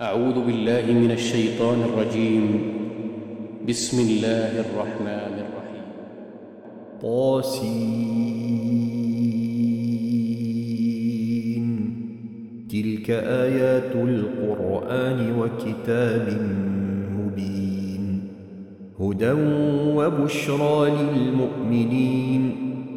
أعوذ بالله من الشيطان الرجيم. بسم الله الرحمن الرحيم. طاسين. تلك آيات القرآن وكتاب مبين. هدى وبشرى للمؤمنين.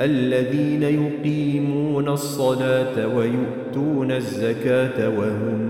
الذين يقيمون الصلاة ويؤتون الزكاة وهم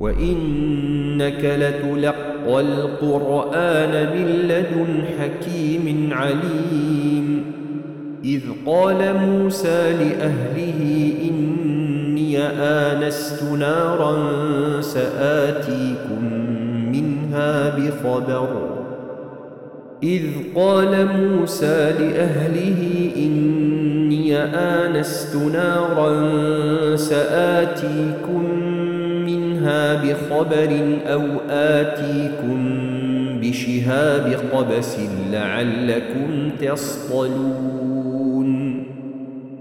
وإنك لتلقى القرآن من لدن حكيم عليم. إذ قال موسى لأهله إني آنست نارا سآتيكم منها بخبر. إذ قال موسى لأهله إني آنست نارا سآتيكم منها بخبر أو آتيكم بشهاب قبس لعلكم تصطلون.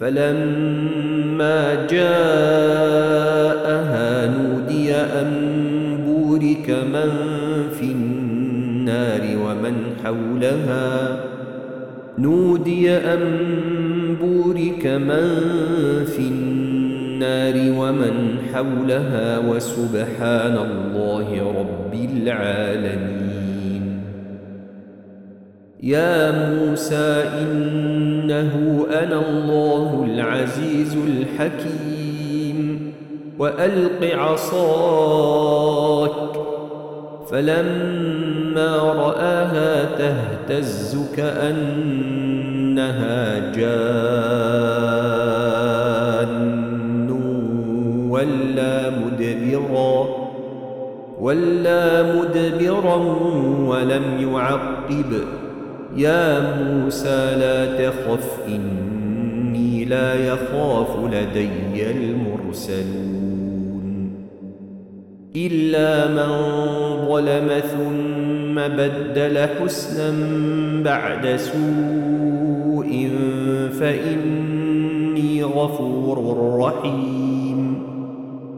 فلما جاءها نودي أن بورك من في النار ومن حولها. نودي أن بورك من في النار ومن حولها وسبحان الله رب العالمين. يا موسى إنه أنا الله العزيز الحكيم. وألق عصاك فلما رآها تهتز كأنها جان. ولا مدبرا ولا مدبرا ولم يعقب يا موسى لا تخف إني لا يخاف لدي المرسلون إلا من ظلم ثم بدل حسنا بعد سوء فإني غفور رحيم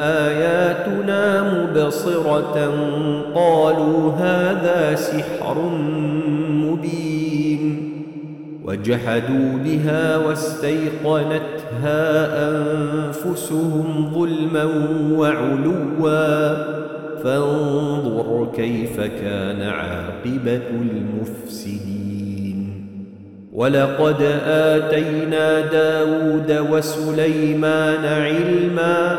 آياتنا مبصرة قالوا هذا سحر مبين وجحدوا بها واستيقنتها أنفسهم ظلما وعلوا. فانظر كيف كان عاقبة المفسدين. ولقد آتينا داود وسليمان علما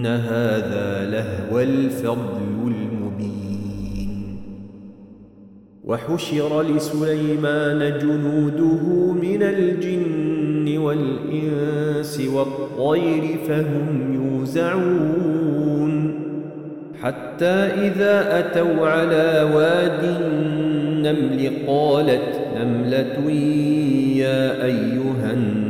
إن هذا لهو الفضل المبين وحشر لسليمان جنوده من الجن والإنس والطير فهم يوزعون حتى إذا أتوا على واد النمل قالت نملة يا أيها النمل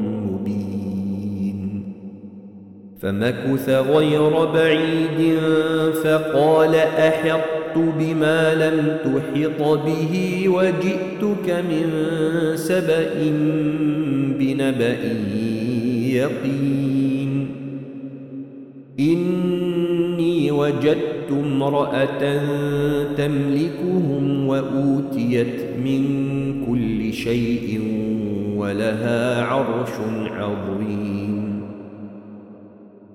فمكث غير بعيد فقال أحطت بما لم تحط به وجئتك من سبأ بنبأ يقين. إني وجدت امرأة تملكهم وأوتيت من كل شيء ولها عرش عظيم.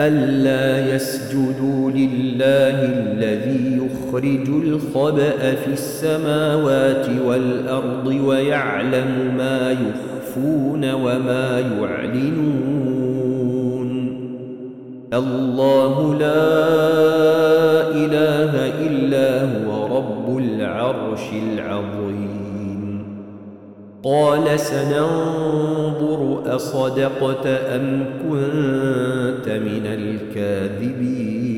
ألا يسجدوا لله الذي يخرج الخبأ في السماوات والأرض ويعلم ما يخفون وما يعلنون. الله لا إله إلا هو رب العرش العظيم. قال سننظر أصدقت أم كنت من الكاذبين.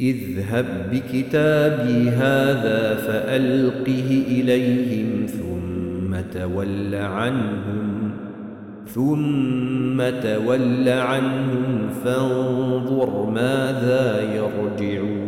اذهب بكتابي هذا فألقه إليهم ثم تول عنهم ثم تول عنهم فانظر ماذا يرجعون.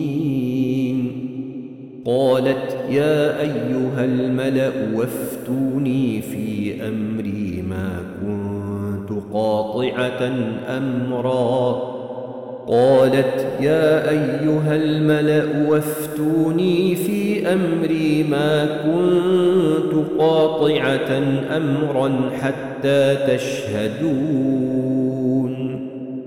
قالت يا أيها الملأ وافتوني في أمري ما كنت قاطعة أمرا. قالت يا أيها الملأ وافتوني في أمري ما كنت قاطعة أمرا حتى تشهدون.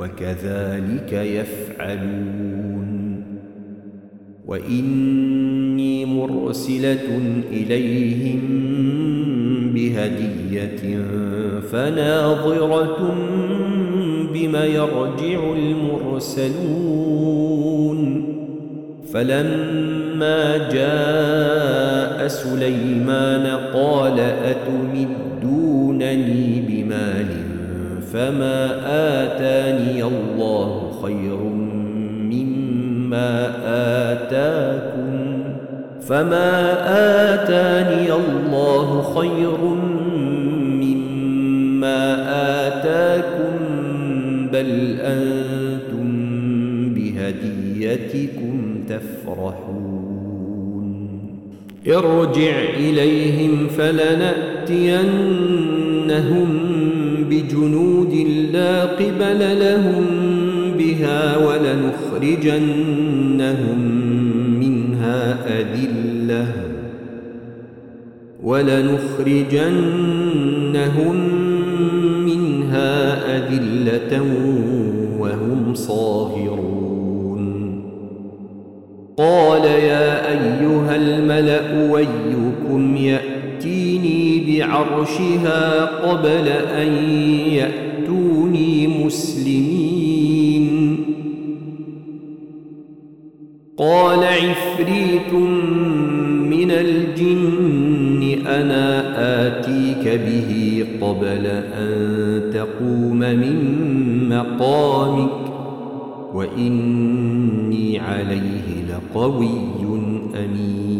وكذلك يفعلون. وإني مرسلة إليهم بهدية فناظرة بما يرجع المرسلون. فلما جاء سليمان قال أتمدونني بمال فما آتاني الله خير مما آتاكم فما آتاني الله خير مما آتاكم بل أنتم بهديتكم تفرحون ارجع إليهم فلنأتينهم بجنود لا قبل لهم بها ولنخرجنهم منها أذلة ولنخرجنهم منها أذلة وهم صاغرون. قال يا أيها الملأ ويكم يأتيني بعرشها قبل أن يأتوني مسلمين. قال عفريت من الجن أنا آتيك به قبل أن تقوم من مقامك وإني عليه لقوي أمين.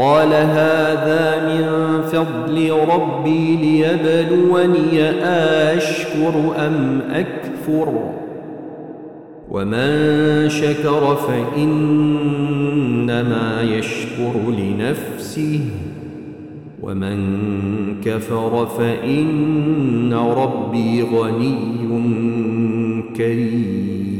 قال هذا من فضل ربي ليبلوني أشكر أم أكفر ومن شكر فإنما يشكر لنفسه ومن كفر فإن ربي غني كريم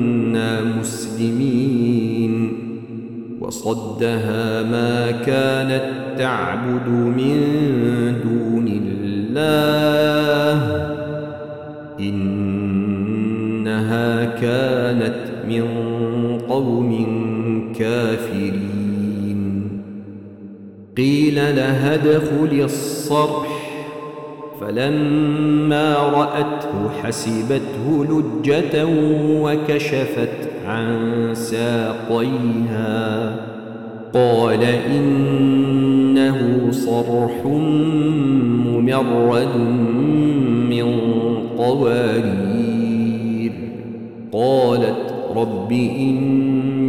مسلمين. وصدها ما كانت تعبد من دون الله. إنها كانت من قوم كافرين. قيل لها ادخل الصرح. فلما رأته حسبته لجة وكشفت عن ساقيها. قال إنه صرح ممرد من قوارير. قالت رب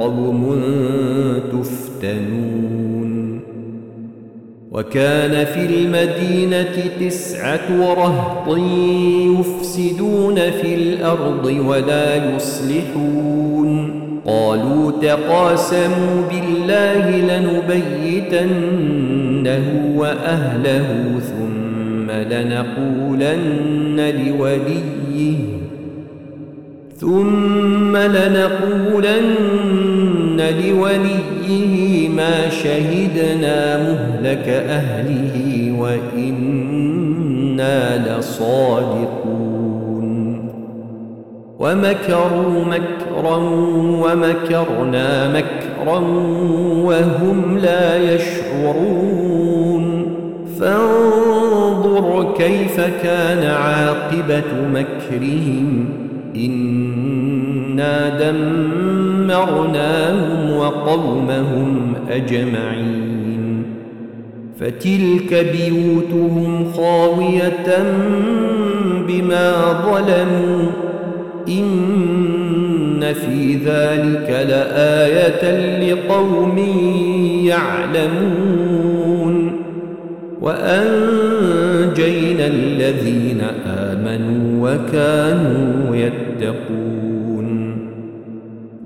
قوم تفتنون وكان في المدينة تسعة رهط يفسدون في الأرض ولا يصلحون. قالوا تقاسموا بالله لنبيتنه وأهله ثم لنقولن لوليه ثم لنقولن لوليه ما شهدنا مهلك أهله وإنا لصادقون. ومكروا مكرا ومكرنا مكرا وهم لا يشعرون. فانظر كيف كان عاقبة مكرهم. دمرناهم وقومهم أجمعين فتلك بيوتهم خاوية بما ظلموا إن في ذلك لآية لقوم يعلمون وأنجينا الذين آمنوا وكانوا يتقون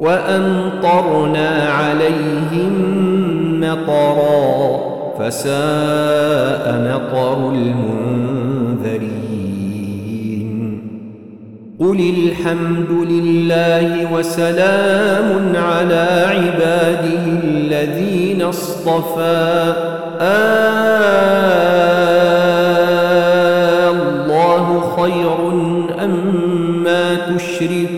وأمطرنا عليهم مطرًا فساء مطر المنذرين. قل الحمد لله وسلام على عباده الذين اصطفى. آه الله خير أما أم تشركون.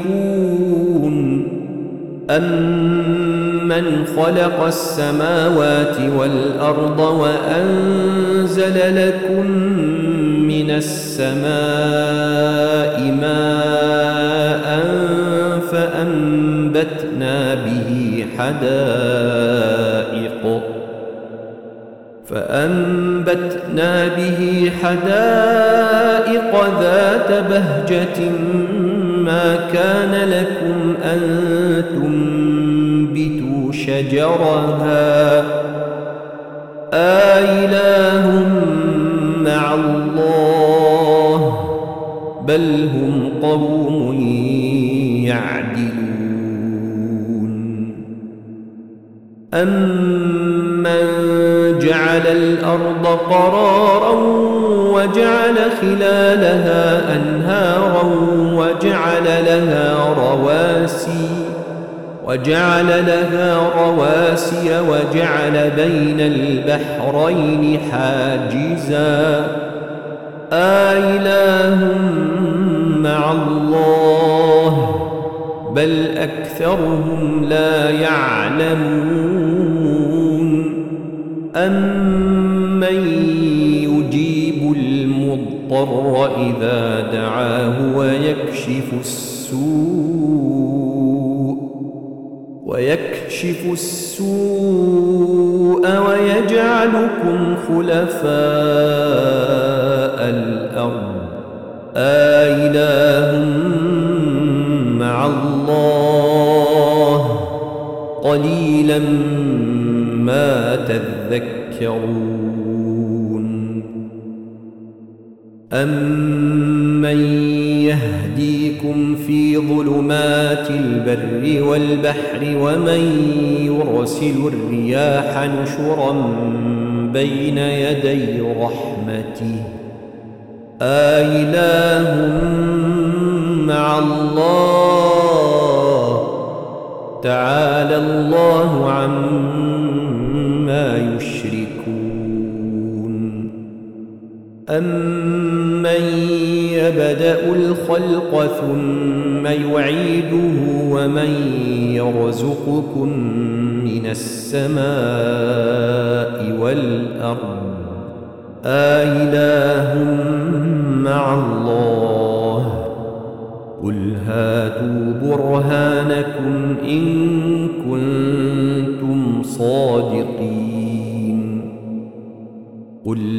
أم من خلق السماوات والأرض وأنزل لكم من السماء ماء فأنبتنا به حدائق فأنبتنا به حدائق ذات بهجة ما كان لكم أن تنبتوا شجرها. آإله مع الله بل هم قوم يعدلون. أمن جعل الأرض قرارا وجعل خلالها أنهارا وجعل لها رواسي وجعل لها رواسي وجعل بين البحرين حاجزا. آإله مع الله بل أكثرهم لا يعلمون. أمن المضطر إذا دعاه ويكشف السوء ويكشف السوء ويجعلكم خلفاء الأرض آإله مع الله قليلا ما تذكرون أمن يهديكم في ظلمات البر والبحر ومن يرسل الرياح نشرا بين يدي رحمته آإله مع الله تعالى الله عما يشركون أمن يبدأ الخلق ثم يعيده ومن يرزقكم من السماء والأرض آإله مع الله قل هاتوا برهانكم إن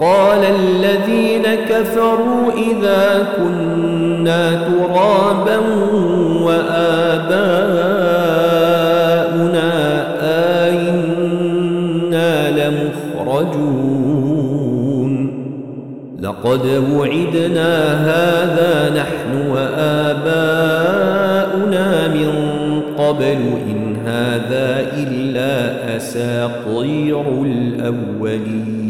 وقال الذين كفروا إذا كنا ترابا وآباؤنا آئنا لمخرجون. لقد وعدنا هذا نحن وآباؤنا من قبل إن هذا إلا أساطير الأولين.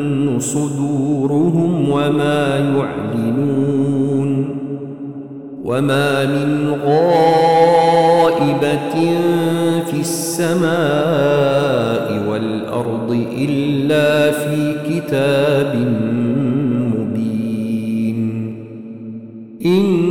صدورهم وما يعلنون وما من غائبة في السماء والأرض إلا في كتاب مبين. إن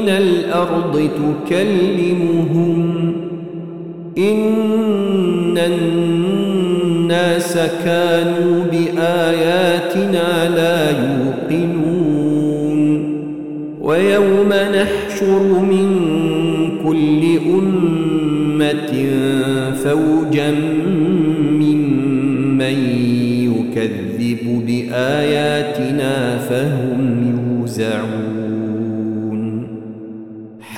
من الأرض تكلمهم إن الناس كانوا بآياتنا لا يوقنون ويوم نحشر من كل أمة فوجا ممن يكذب بآياتنا فهم يوزعون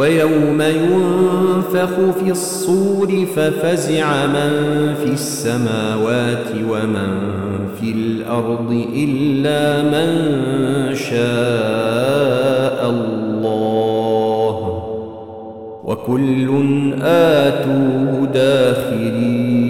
ويوم ينفخ في الصور ففزع من في السماوات ومن في الأرض إلا من شاء الله. وكل آتوه داخرين.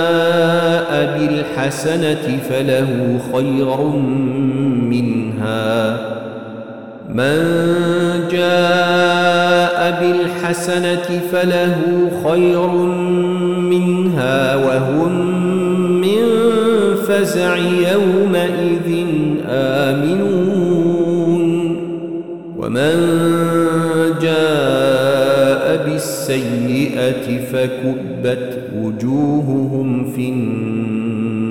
بالحسنة فله خير منها. من جاء بالحسنة فله خير منها وهم من فزع يومئذ آمنون. ومن جاء بالسيئة فكبت وجوههم في